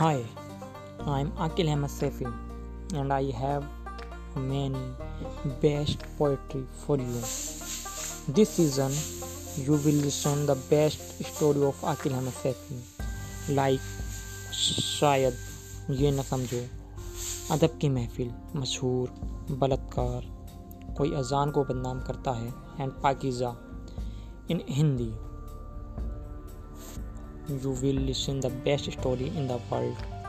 Hi, I'm Akil Ahmed Sefi and I have many best poetry for you. This season you will listen the best story of Akil Ahmed Sefi like शायद ये न समझो अदब की महफिल मशहूर बलात्कार कोई अजान को बदनाम करता है and Pakeezah in Hindi you will listen the best story in the world